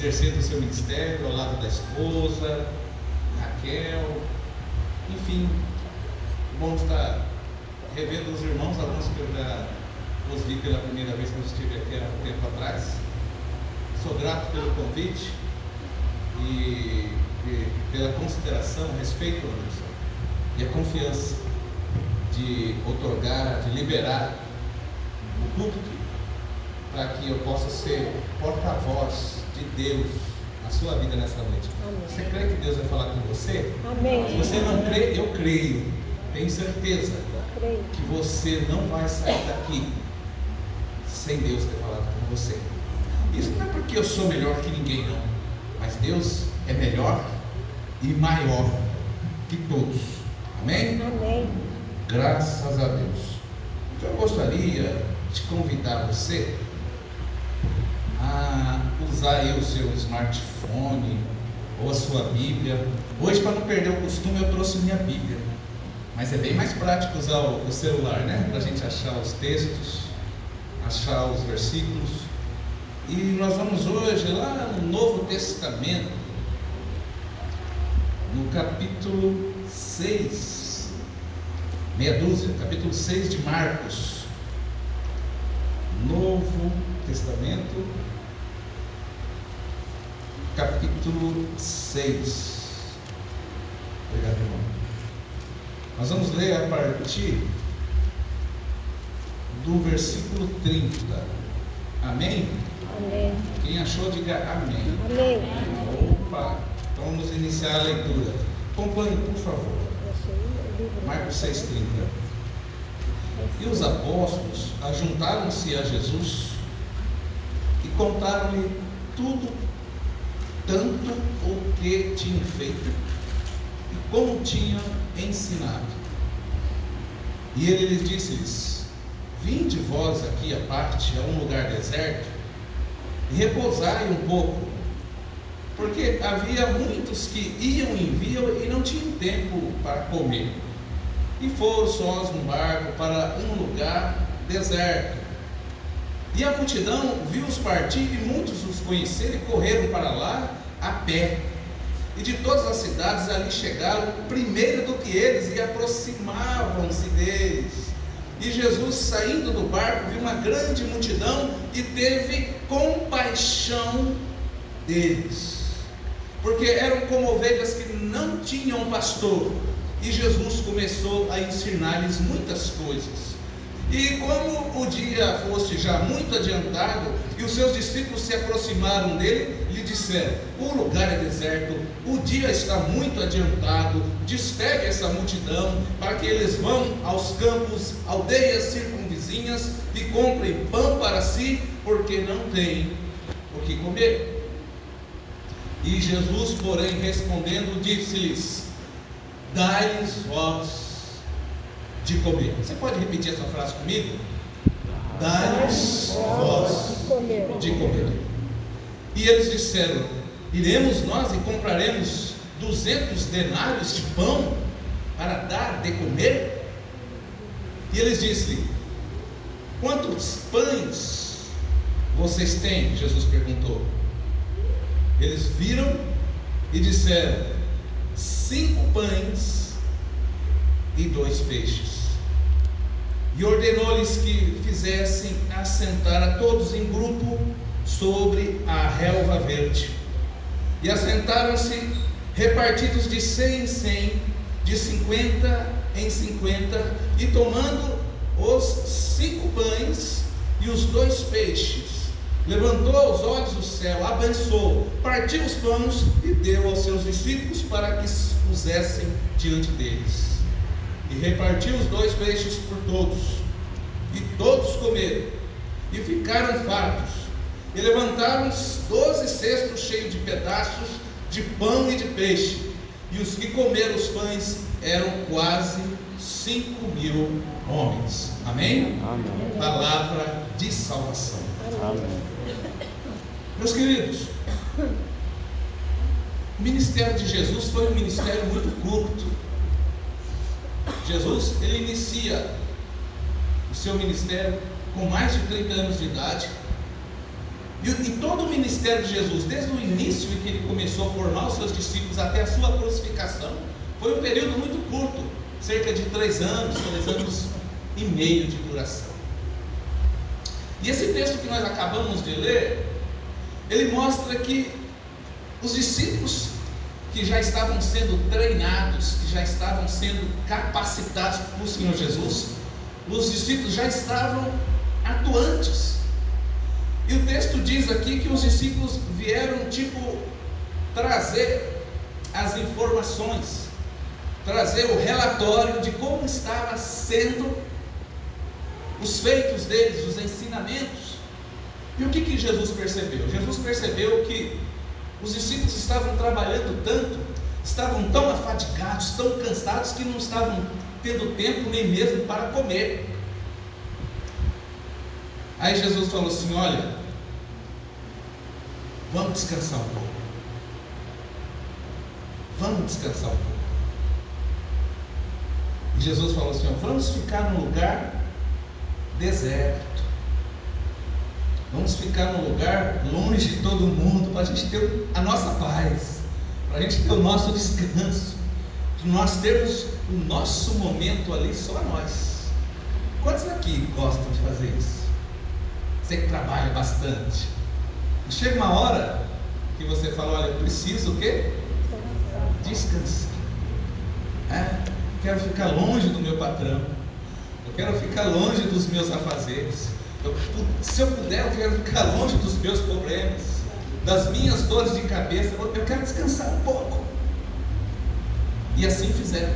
exercendo o seu ministério ao lado da esposa, Raquel, enfim, bom estar revendo os irmãos, alguns que eu já os vi pela primeira vez quando estive aqui há um tempo atrás. Sou grato pelo convite e, e pela consideração, respeito, Anderson, e a confiança de otorgar, de liberar o púlpito para que eu possa ser porta-voz de Deus na sua vida nessa noite. Amém. Você crê que Deus vai falar com você? Amém. Se você não crê, eu creio. Tenho certeza que você não vai sair daqui sem Deus ter falado com você. Isso não é porque eu sou melhor que ninguém, não. Mas Deus é melhor e maior que todos. Amém? Amém. Graças a Deus. Então eu gostaria de convidar você usar aí o seu smartphone ou a sua Bíblia. Hoje, para não perder o costume, eu trouxe minha Bíblia. Mas é bem mais prático usar o, celular, né? Para a gente achar os textos, achar os versículos. E nós vamos hoje lá no Novo Testamento, no capítulo 6, meia dúzia, capítulo 6 de Marcos. Novo Testamento, capítulo 6. Obrigado, irmão. Nós vamos ler a partir do versículo 30. Amém? Amém. Quem achou, diga amém. Amém. Opa! Então vamos iniciar a leitura. Acompanhe, por favor. Marcos 6,30. E os apóstolos ajuntaram-se a Jesus e contaram-lhe tudo, tanto o que tinham feito e como tinham ensinado. E ele lhes disse-lhes: Vinde vós aqui à parte, a um lugar deserto, e repousai um pouco, porque havia muitos que iam e vinham e não tinham tempo para comer. E foram sós no barco para um lugar deserto. E a multidão viu-os partir, e muitos os conheceram e correram para lá a pé e de todas as cidades ali chegaram primeiro do que eles e aproximavam-se deles. E Jesus, saindo do barco, viu uma grande multidão e teve compaixão deles, porque eram como ovelhas que não tinham pastor. E Jesus começou a ensinar-lhes muitas coisas. E como o dia fosse já muito adiantado e os seus discípulos se aproximaram dele, disseram: O lugar é deserto, o dia está muito adiantado, despegue essa multidão para que eles vão aos campos, aldeias circunvizinhas e comprem pão para si, porque não têm o que comer. E Jesus, porém, respondendo, disse-lhes: Dai-lhes vós de comer. Você pode repetir essa frase comigo? Dai-nos vós de comer. E eles disseram: Iremos nós e compraremos duzentos denários de pão para dar de comer? E eles disseram: Quantos pães vocês têm? Jesus perguntou. Eles viram e disseram: Cinco pães e dois peixes e ordenou-lhes que fizessem assentar a todos em grupo sobre a relva verde. E assentaram-se repartidos de cem em cem, de cinquenta em cinquenta, e tomando os cinco pães e os dois peixes, levantou os olhos do céu, abençoou, partiu os pães e deu aos seus discípulos para que os pusessem diante deles e repartiu os dois peixes por todos. E todos comeram e ficaram fartos. E levantaram doze cestos cheios de pedaços de pão e de peixe. E os que comeram os pães eram quase cinco mil homens. Amém? Amém. Palavra de salvação. Amém. Meus queridos, o ministério de Jesus foi um ministério muito curto. Jesus, ele inicia o seu ministério com mais de 30 anos de idade. E, e todo o ministério de Jesus, desde o início em que ele começou a formar os seus discípulos até a sua crucificação, foi um período muito curto cerca de três anos, três anos e meio de duração. E esse texto que nós acabamos de ler, ele mostra que os discípulos que já estavam sendo treinados, que já estavam sendo capacitados por Senhor Jesus, os discípulos já estavam atuantes. E o texto diz aqui que os discípulos vieram, tipo, trazer as informações, trazer o relatório de como estava sendo os feitos deles, os ensinamentos. E o que, que Jesus percebeu? Jesus percebeu que os discípulos estavam trabalhando tanto, estavam tão afadigados, tão cansados, que não estavam tendo tempo nem mesmo para comer. Aí Jesus falou assim: Olha, vamos descansar um pouco. Vamos descansar um pouco. E Jesus falou assim: ó, Vamos ficar num lugar deserto. Vamos ficar num lugar longe de todo mundo, para a gente ter a nossa paz, para a gente ter o nosso descanso, para nós termos o nosso momento ali só nós. Quantos aqui gostam de fazer isso? Você que trabalha bastante. Chega uma hora que você fala, olha, eu preciso o quê? Descansar. É, quero ficar longe do meu patrão. Eu quero ficar longe dos meus afazeres. Eu, se eu puder, eu quero ficar longe dos meus problemas, das minhas dores de cabeça. Eu quero descansar um pouco. E assim fizeram.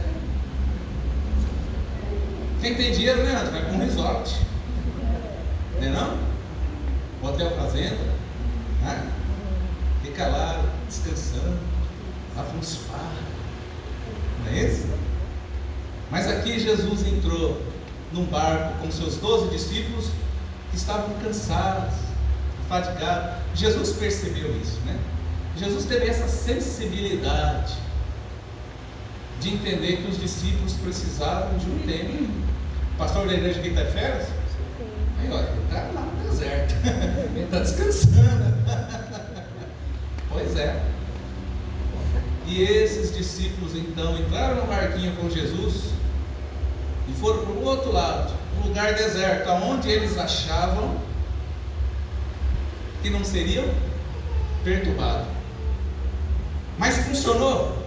Quem tem dinheiro, né, vai para um resort. Não é não? Hotel Fazenda. Né? Fica lá descansando. Vai para um spa. Não é isso? Mas aqui Jesus entrou num barco com seus doze discípulos que estavam cansados, fatigados. Jesus percebeu isso, né? Jesus teve essa sensibilidade de entender que os discípulos precisavam de um tempo. O pastor da igreja aqui está de férias? Aí, olha, ele está lá no deserto, ele está descansando. pois é. E esses discípulos então entraram no barquinho com Jesus e foram para o outro lado, um lugar deserto, aonde eles achavam que não seriam perturbados. Mas funcionou?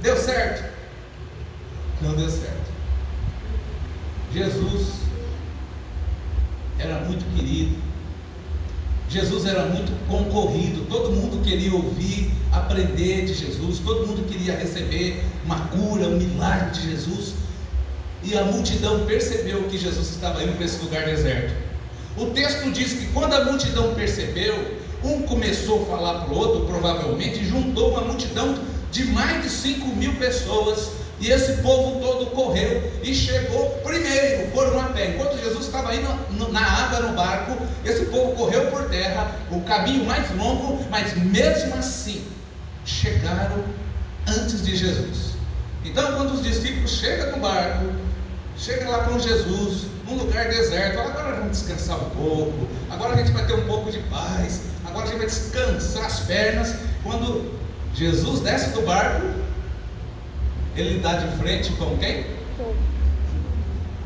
Deu certo? Não deu certo. Jesus era muito querido. Jesus era muito concorrido, todo mundo queria ouvir, aprender de Jesus, todo mundo queria receber uma cura, um milagre de Jesus. E a multidão percebeu que Jesus estava indo para esse lugar deserto. O texto diz que quando a multidão percebeu, um começou a falar para o outro, provavelmente, juntou uma multidão de mais de 5 mil pessoas. E esse povo todo correu e chegou primeiro, foram a pé. Enquanto Jesus estava indo na água no barco, esse povo correu por terra, o caminho mais longo, mas mesmo assim chegaram antes de Jesus. Então, quando os discípulos chegam no barco, Chega lá com Jesus, num lugar deserto. Agora vamos descansar um pouco. Agora a gente vai ter um pouco de paz. Agora a gente vai descansar as pernas. Quando Jesus desce do barco, ele dá de frente com quem?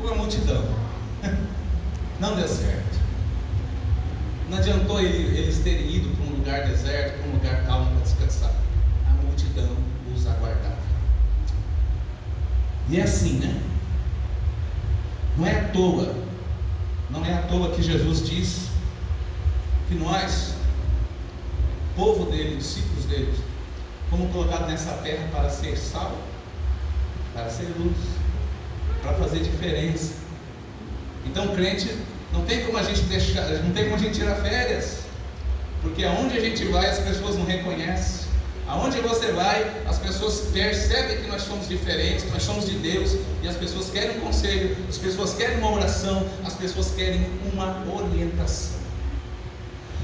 Com a multidão. Não deu certo. Não adiantou eles terem ido para um lugar deserto, para um lugar calmo para descansar. A multidão os aguardava. E é assim, né? Não é à toa, não é à toa que Jesus diz que nós, povo dele, discípulos dele, fomos colocados nessa terra para ser sal, para ser luz, para fazer diferença. Então, crente, não tem como a gente deixar, não tem como a gente tirar férias, porque aonde a gente vai as pessoas não reconhecem. Aonde você vai, as pessoas percebem que nós somos diferentes, que nós somos de Deus, e as pessoas querem um conselho, as pessoas querem uma oração, as pessoas querem uma orientação.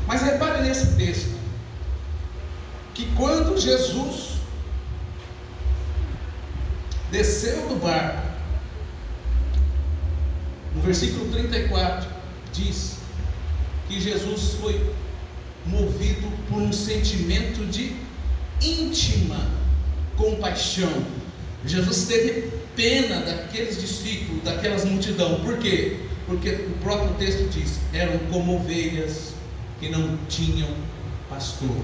Mas repare nesse texto, que quando Jesus desceu do barco, versículo 34, diz que Jesus foi movido por um sentimento de íntima compaixão. Jesus teve pena daqueles discípulos, daquelas multidão. Por quê? Porque o próprio texto diz: eram como ovelhas que não tinham pastor.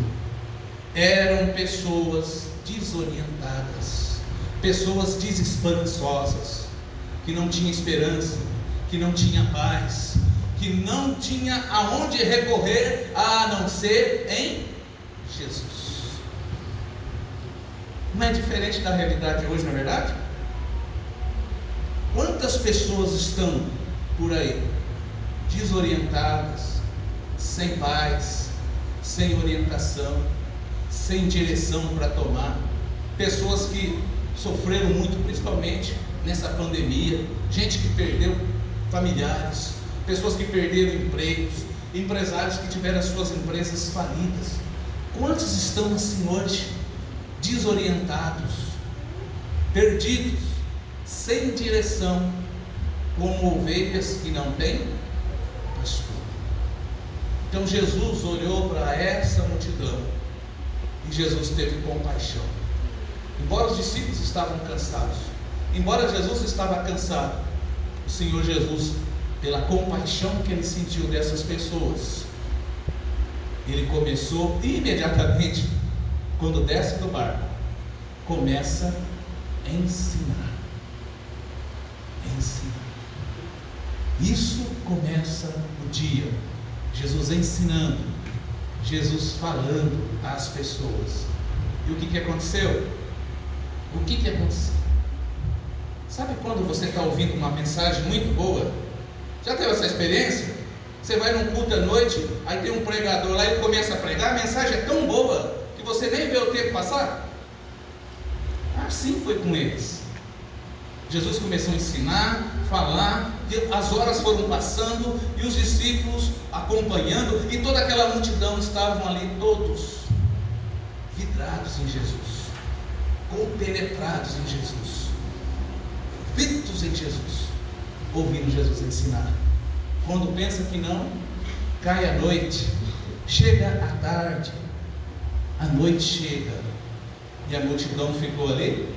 Eram pessoas desorientadas, pessoas desesperançosas, que não tinham esperança, que não tinha paz, que não tinha aonde recorrer a não ser em Jesus. Não é diferente da realidade hoje, na é verdade? Quantas pessoas estão por aí desorientadas, sem paz, sem orientação, sem direção para tomar? Pessoas que sofreram muito, principalmente nessa pandemia, gente que perdeu familiares, pessoas que perderam empregos, empresários que tiveram as suas empresas falidas. Quantos estão assim hoje, desorientados, perdidos, sem direção, como ovelhas que não têm pastor? Então Jesus olhou para essa multidão e Jesus teve compaixão. Embora os discípulos estavam cansados, embora Jesus estava cansado, Senhor Jesus pela compaixão que ele sentiu dessas pessoas, ele começou imediatamente, quando desce do barco, começa a ensinar. Ensinar. Isso começa o dia. Jesus ensinando, Jesus falando às pessoas. E o que, que aconteceu? O que, que aconteceu? Sabe quando você está ouvindo uma mensagem muito boa já teve essa experiência? Você vai num culto à noite, aí tem um pregador lá, ele começa a pregar, a mensagem é tão boa que você nem vê o tempo passar? Assim foi com eles. Jesus começou a ensinar, falar, as horas foram passando e os discípulos acompanhando, e toda aquela multidão estavam ali, todos vidrados em Jesus, compenetrados em Jesus, fitos em Jesus ouvindo Jesus ensinar. Quando pensa que não, cai a noite, chega a tarde, a noite chega e a multidão ficou ali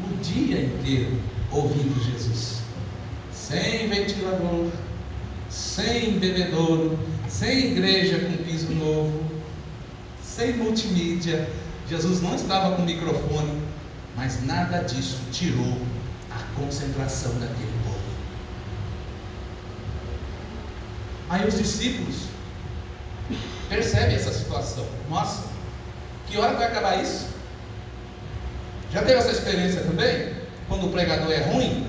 o dia inteiro ouvindo Jesus, sem ventilador, sem bebedouro, sem igreja com piso novo, sem multimídia. Jesus não estava com microfone, mas nada disso tirou concentração daquele Aí os discípulos percebem essa situação. Nossa, que hora vai acabar isso? Já teve essa experiência também? Quando o pregador é ruim?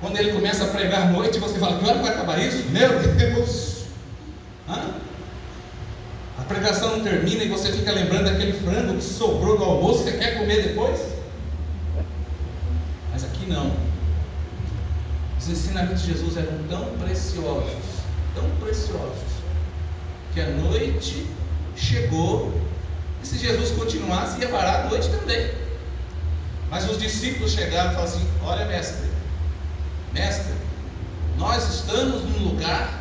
Quando ele começa a pregar à noite, você fala, que hora vai acabar isso? Meu Deus! Hã? A pregação não termina e você fica lembrando daquele frango que sobrou do almoço, você quer comer depois? Mas aqui não. Os ensinamentos de Jesus eram tão preciosos tão preciosos, que a noite chegou, e se Jesus continuasse, ia parar a noite também. Mas os discípulos chegaram e falaram assim: Olha, mestre, mestre, nós estamos num lugar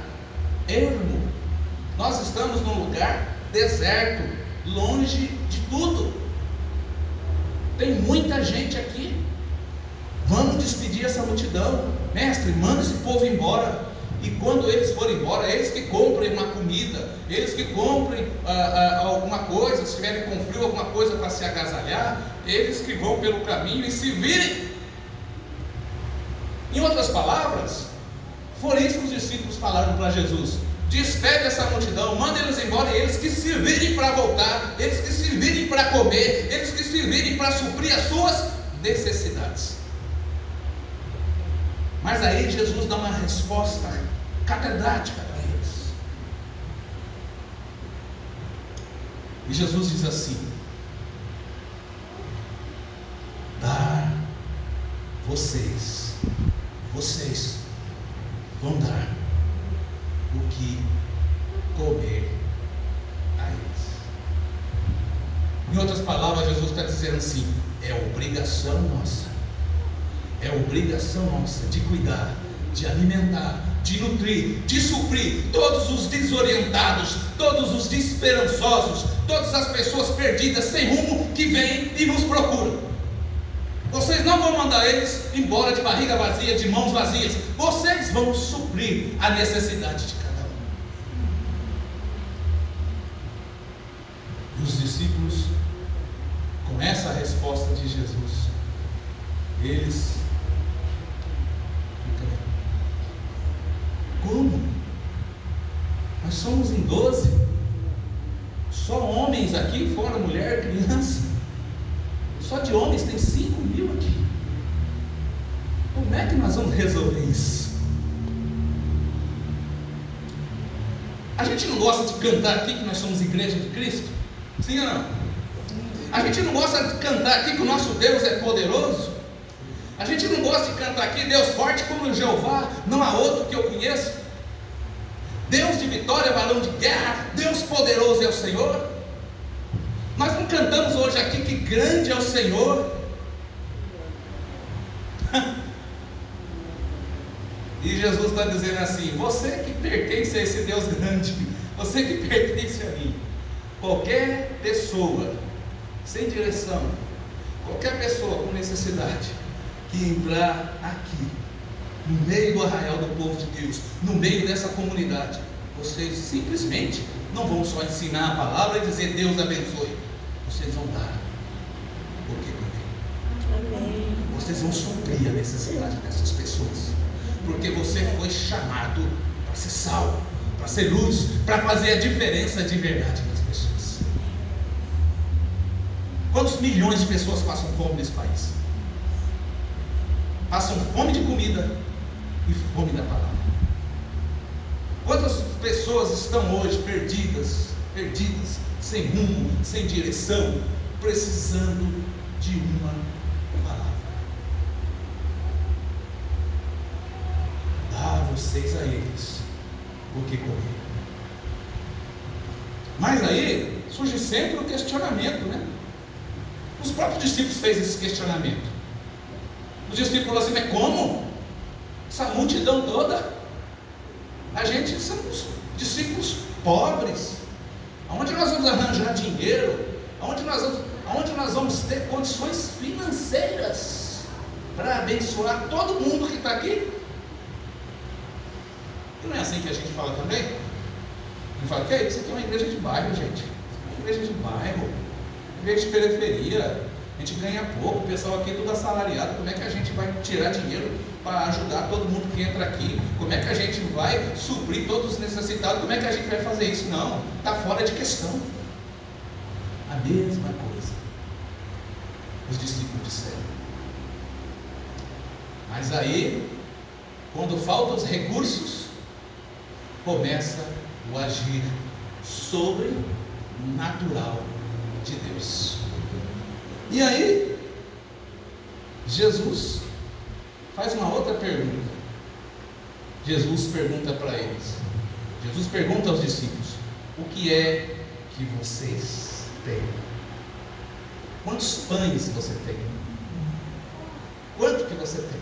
ermo, nós estamos num lugar deserto, longe de tudo. Tem muita gente aqui. Vamos despedir essa multidão. Mestre, manda esse povo embora. E quando eles forem embora, eles que comprem uma comida, eles que comprem ah, ah, alguma coisa, se estiverem com frio, alguma coisa para se agasalhar, eles que vão pelo caminho e se virem. Em outras palavras, foi isso que os discípulos falaram para Jesus: despede essa multidão, manda eles embora, e eles que se virem para voltar, eles que se virem para comer, eles que se virem para suprir as suas necessidades. Mas aí Jesus dá uma resposta catedrática para eles. E Jesus diz assim: dar vocês, vocês vão dar o que comer a eles. Em outras palavras, Jesus está dizendo assim: é obrigação nossa, é obrigação nossa de cuidar, de alimentar, de nutrir, de suprir todos os desorientados, todos os desesperançosos, todas as pessoas perdidas, sem rumo, que vêm e nos procuram. Vocês não vão mandar eles embora de barriga vazia, de mãos vazias. Vocês vão suprir a necessidade de cada um. E os discípulos, com essa resposta de Jesus, eles Como? Nós somos em doze. Só homens aqui, fora mulher, criança. Só de homens tem cinco mil aqui. Como é que nós vamos resolver isso? A gente não gosta de cantar aqui que nós somos igreja de Cristo? Sim ou não? A gente não gosta de cantar aqui que o nosso Deus é poderoso? A gente não gosta de cantar aqui Deus forte como o Jeová, não há outro que eu conheço. Deus de vitória, varão de guerra, Deus poderoso é o Senhor. Nós não cantamos hoje aqui que grande é o Senhor. e Jesus está dizendo assim: você que pertence a esse Deus grande, você que pertence a mim, qualquer pessoa sem direção, qualquer pessoa com necessidade, que entrar aqui, no meio do arraial do povo de Deus, no meio dessa comunidade, vocês simplesmente não vão só ensinar a palavra e dizer Deus abençoe, vocês vão dar o que Amém. Vocês vão suprir a necessidade dessas pessoas, porque você foi chamado para ser sal, para ser luz, para fazer a diferença de verdade nas pessoas. Quantos milhões de pessoas passam fome nesse país? passam fome de comida e fome da palavra. Quantas pessoas estão hoje perdidas, perdidas, sem rumo, sem direção, precisando de uma palavra? Dá vocês a eles o que comer. Mas aí surge sempre o questionamento, né? Os próprios discípulos fez esse questionamento. Os discípulos assim, mas como? Essa multidão toda? A gente somos discípulos pobres. Aonde nós vamos arranjar dinheiro? Aonde nós vamos, aonde nós vamos ter condições financeiras para abençoar todo mundo que está aqui? E não é assim que a gente fala também? Gente fala que isso aqui é uma igreja de bairro, gente. É uma igreja de bairro, igreja de periferia a gente ganha pouco, o pessoal aqui é tudo assalariado, como é que a gente vai tirar dinheiro para ajudar todo mundo que entra aqui? Como é que a gente vai suprir todos os necessitados? Como é que a gente vai fazer isso? Não, está fora de questão. A mesma coisa. Os discípulos disseram. Mas aí, quando faltam os recursos, começa o agir sobrenatural de Deus. E aí, Jesus faz uma outra pergunta. Jesus pergunta para eles. Jesus pergunta aos discípulos: O que é que vocês têm? Quantos pães você tem? Quanto que você tem?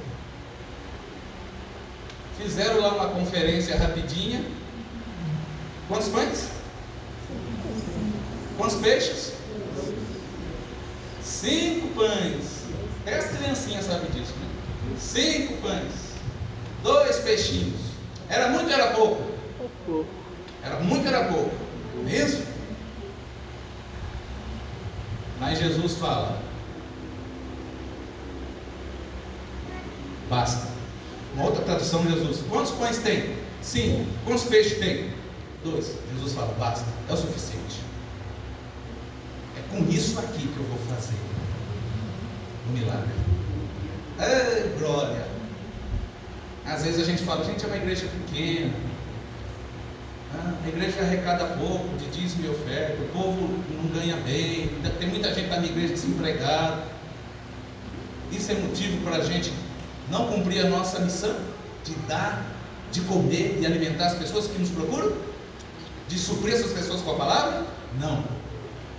Fizeram lá uma conferência rapidinha. Quantos pães? Quantos peixes? Cinco pães. Até as criancinhas sabem disso, né? Cinco pães. Dois peixinhos. Era muito ou era pouco? Pouco. Era muito ou era pouco? Mesmo? Mas Jesus fala: Basta. Uma outra tradução de Jesus: Quantos pães tem? Cinco. Quantos peixes tem? Dois. Jesus fala: Basta. É o suficiente. É com isso aqui que eu vou fazer um milagre. É, glória! Às vezes a gente fala, gente, é uma igreja pequena. Ah, a igreja arrecada pouco de dízimo e oferta, o povo não ganha bem, tem muita gente da minha igreja desempregada. Isso é motivo para a gente não cumprir a nossa missão de dar, de comer e alimentar as pessoas que nos procuram? De suprir essas pessoas com a palavra? Não.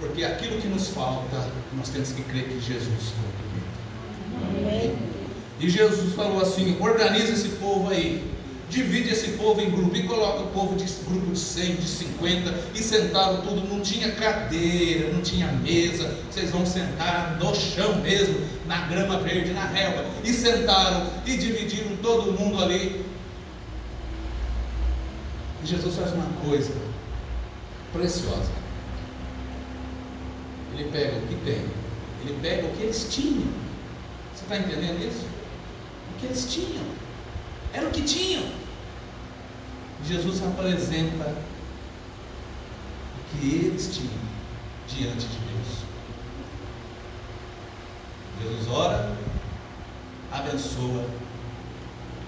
Porque aquilo que nos falta, nós temos que crer que Jesus complementa. E Jesus falou assim: organiza esse povo aí. divide esse povo em grupo e coloca o povo de grupo de 100, de 50 e sentaram tudo, não tinha cadeira, não tinha mesa, vocês vão sentar no chão mesmo, na grama verde, na relva, e sentaram e dividiram todo mundo ali. E Jesus faz uma coisa preciosa. Ele pega o que tem, ele pega o que eles tinham. Você está entendendo isso? O que eles tinham. Era o que tinham. Jesus apresenta o que eles tinham diante de Deus. Jesus ora, abençoa,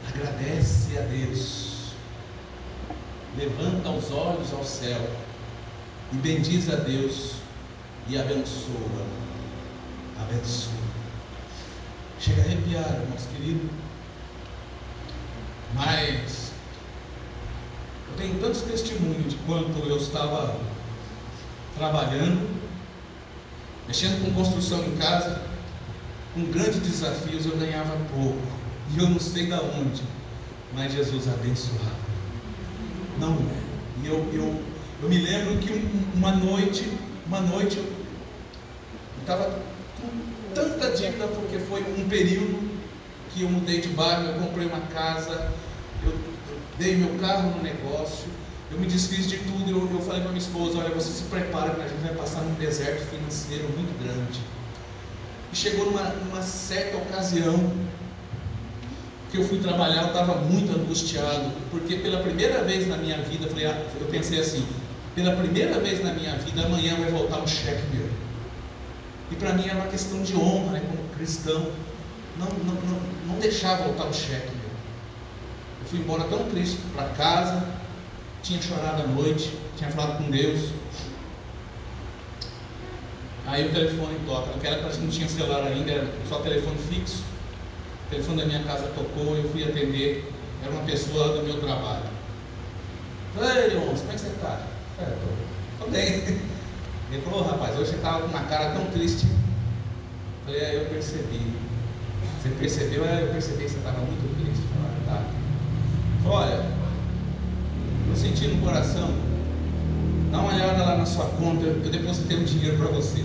agradece a Deus, levanta os olhos ao céu e bendiz a Deus e abençoa. Abençoa. Chega a arrepiar, irmãos queridos. Mas eu tenho tantos testemunhos de quanto eu estava trabalhando, mexendo com construção em casa, com grandes desafios, eu ganhava pouco. E eu não sei da onde, mas Jesus abençoava. Não é. E eu, eu, eu me lembro que uma noite, uma noite eu estava com tanta dívida porque foi um período que eu mudei de bairro, eu comprei uma casa, eu, dei meu carro no negócio, eu me desfiz de tudo, eu, eu falei para minha esposa, olha, você se prepara que a gente vai passar num deserto financeiro muito grande. E chegou numa, numa certa ocasião que eu fui trabalhar, eu estava muito angustiado, porque pela primeira vez na minha vida, eu, falei, ah, eu pensei assim, pela primeira vez na minha vida, amanhã vai voltar um cheque meu. E para mim era uma questão de honra, né, como cristão não, não, não, não deixar voltar o cheque. Meu. Eu fui embora tão triste para casa, tinha chorado à noite, tinha falado com Deus. Aí o telefone toca. Naquela época não tinha celular ainda, era só telefone fixo. O telefone da minha casa tocou, eu fui atender. Era uma pessoa do meu trabalho. Ei, Leôncio, como é que você está? É, tô, tô bem. Ele falou, rapaz, hoje você estava com uma cara tão triste. Falei, aí eu percebi. Você percebeu? É, eu percebi que você estava muito triste. Tá? Olha, eu senti no coração. Dá uma olhada lá na sua conta, eu depositei um dinheiro para você.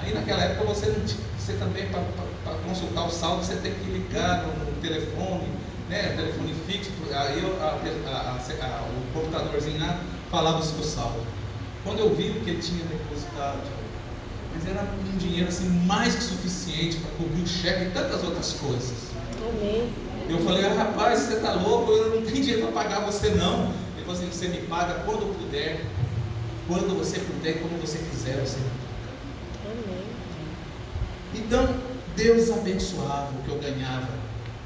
Aí naquela época você não tinha, você também para consultar o saldo, você tem que ligar no telefone, né? Telefone fixo, aí eu, a, a, a, o computadorzinho lá falava o seu saldo. Quando eu vi o que ele tinha depositado, mas era um dinheiro assim mais que suficiente para cobrir o cheque e tantas outras coisas. Amém. Eu falei, ah, rapaz, você está louco, eu não tenho dinheiro para pagar você não. Ele falou assim, você me paga quando puder, quando você puder, quando você quiser, você me paga. Amém. Então, Deus abençoava o que eu ganhava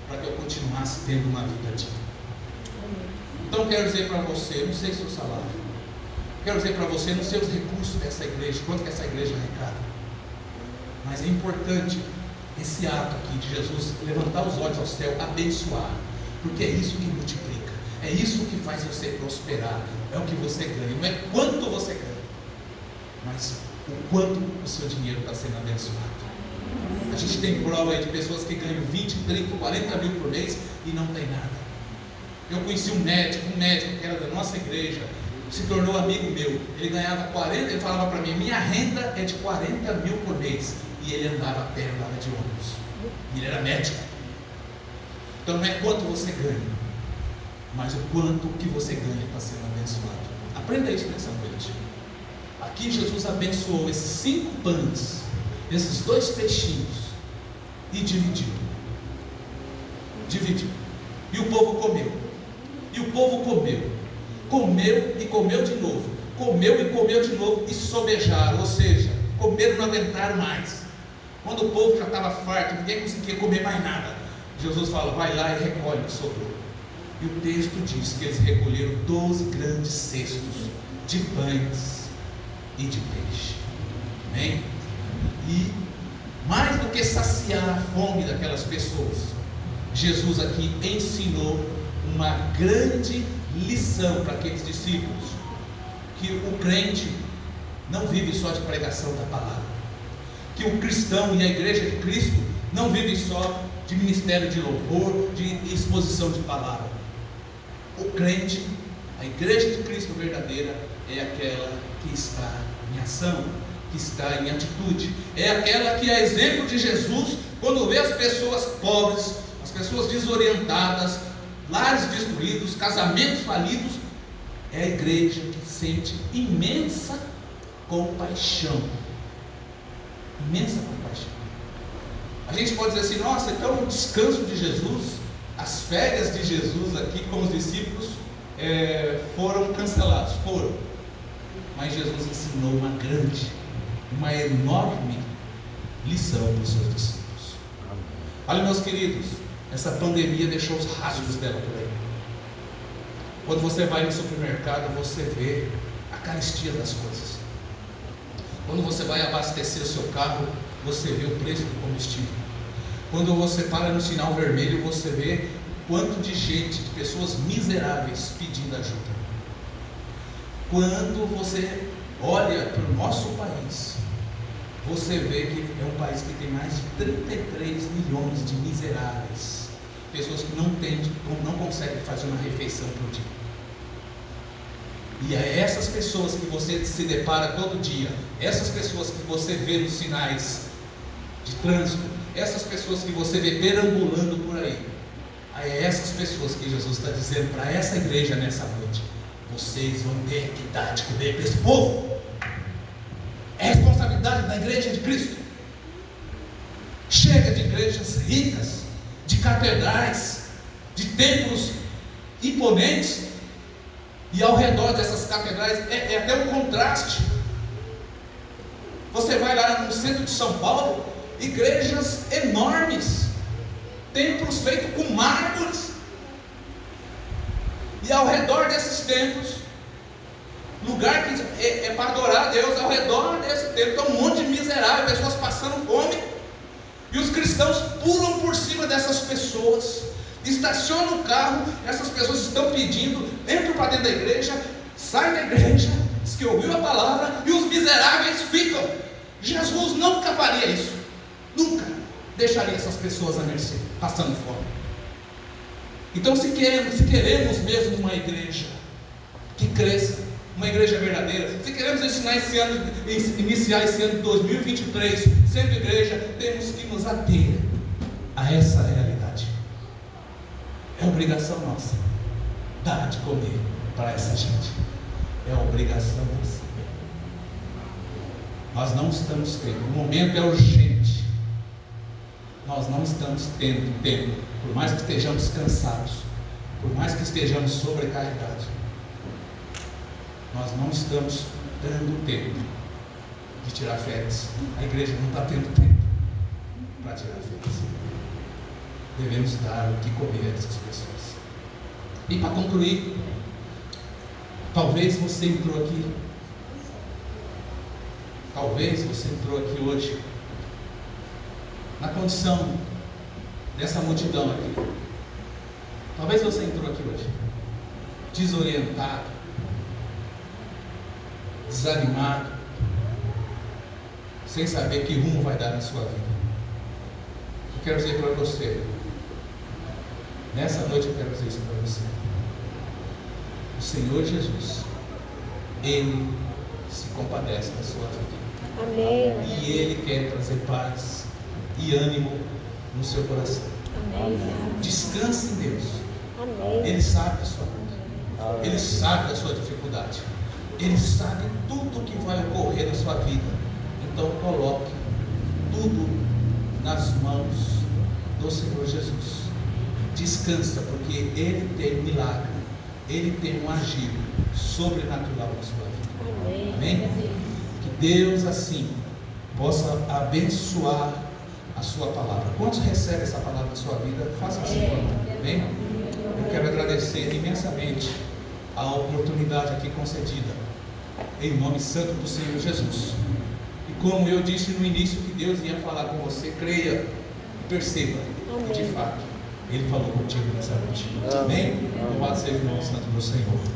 para que eu continuasse tendo uma vida digna. Então quero dizer para você, não sei seu salário, Quero dizer para você, não sei os recursos dessa igreja, quanto que essa igreja arrecada. Mas é importante esse ato aqui de Jesus levantar os olhos ao céu, abençoar, porque é isso que multiplica, é isso que faz você prosperar, é o que você ganha, não é quanto você ganha, mas o quanto o seu dinheiro está sendo abençoado. A gente tem prova aí de pessoas que ganham 20, 30, 40 mil por mês e não tem nada. Eu conheci um médico, um médico que era da nossa igreja, se tornou amigo meu. Ele ganhava 40, ele falava para mim, minha renda é de 40 mil por mês. E ele andava a pé, andava de ônibus. E ele era médico. Então não é quanto você ganha, mas o quanto que você ganha está sendo abençoado. Aprenda isso nessa noite. Aqui Jesus abençoou esses cinco pães, esses dois peixinhos, e dividiu. Dividiu. E o povo comeu. E o povo comeu comeu e comeu de novo, comeu e comeu de novo e sobejaram, ou seja, comeram não aguentaram mais. Quando o povo já estava farto, ninguém conseguia comer mais nada, Jesus fala: vai lá e recolhe o que sobrou. E o texto diz que eles recolheram 12 grandes cestos de pães e de peixe. Amém? E mais do que saciar a fome daquelas pessoas, Jesus aqui ensinou uma grande lição para aqueles discípulos que o crente não vive só de pregação da palavra, que o cristão e a igreja de Cristo não vive só de ministério de louvor, de exposição de palavra. O crente, a igreja de Cristo verdadeira, é aquela que está em ação, que está em atitude. É aquela que é exemplo de Jesus quando vê as pessoas pobres, as pessoas desorientadas, lares destruídos, casamentos falidos. É a igreja que sente imensa compaixão. Imensa compaixão. A gente pode dizer assim, nossa, então o descanso de Jesus, as férias de Jesus aqui com os discípulos é, foram cancelados. Foram. Mas Jesus ensinou uma grande, uma enorme lição para os seus discípulos. Olha, meus queridos, essa pandemia deixou os rastros dela por aí. Quando você vai no supermercado, você vê a carestia das coisas. Quando você vai abastecer o seu carro, você vê o preço do combustível. Quando você para no sinal vermelho, você vê quanto de gente, de pessoas miseráveis pedindo ajuda. Quando você olha para o nosso país, você vê que é um país que tem mais de 33 milhões de miseráveis, pessoas que não têm, não conseguem fazer uma refeição por dia. E é essas pessoas que você se depara todo dia, essas pessoas que você vê nos sinais de trânsito, essas pessoas que você vê perambulando por aí, é essas pessoas que Jesus está dizendo para essa igreja nessa noite: vocês vão ter que dar de comer para esse povo. Igreja de Cristo. Chega de igrejas ricas, de catedrais, de templos imponentes, e ao redor dessas catedrais é, é até um contraste. Você vai lá no centro de São Paulo, igrejas enormes, templos feitos com mármores, e ao redor desses templos, lugar que é, é para adorar a Deus, ao redor desse templo, está um monte de miseráveis, pessoas passando fome, e os cristãos pulam por cima dessas pessoas, estacionam o carro, essas pessoas estão pedindo, entram para dentro da igreja, saem da igreja, diz que ouviu a palavra, e os miseráveis ficam. Jesus nunca faria isso, nunca deixaria essas pessoas a mercê, passando fome. Então, se queremos, se queremos mesmo uma igreja que cresça, uma igreja verdadeira, se queremos ensinar esse ano, iniciar esse ano de 2023, sendo igreja, temos que nos ater a essa realidade. É obrigação nossa dar de comer para essa gente. É obrigação nossa. Nós não estamos tendo. O momento é urgente. Nós não estamos tendo tempo. Por mais que estejamos cansados. Por mais que estejamos sobrecarregados. Nós não estamos dando tempo de tirar férias. A igreja não está tendo tempo para tirar férias. Devemos dar o que comer a essas pessoas. E para concluir, talvez você entrou aqui Talvez você entrou aqui hoje na condição dessa multidão aqui. Talvez você entrou aqui hoje desorientado, desanimado, sem saber que rumo vai dar na sua vida. Eu quero dizer para você, nessa noite eu quero dizer isso para você. O Senhor Jesus, Ele se compadece da sua vida. Amém. E Ele quer trazer paz e ânimo no seu coração. Amém. Descanse em Deus. Amém. Ele sabe da sua luta. Ele sabe da sua dificuldade. Ele sabe tudo que vai ocorrer na sua vida. Então coloque tudo nas mãos do Senhor Jesus. Descansa, porque Ele tem um milagre. Ele tem um agir sobrenatural na sua vida. Amém. Que Deus assim possa abençoar a sua palavra. Quantos recebem essa palavra na sua vida? Faça assim. Amém? Eu quero agradecer imensamente a oportunidade aqui concedida. Em nome santo do Senhor Jesus. E como eu disse no início que Deus ia falar com você, creia e perceba que de fato Ele falou contigo nessa noite. Amém? Louvado seja o nome santo do Senhor.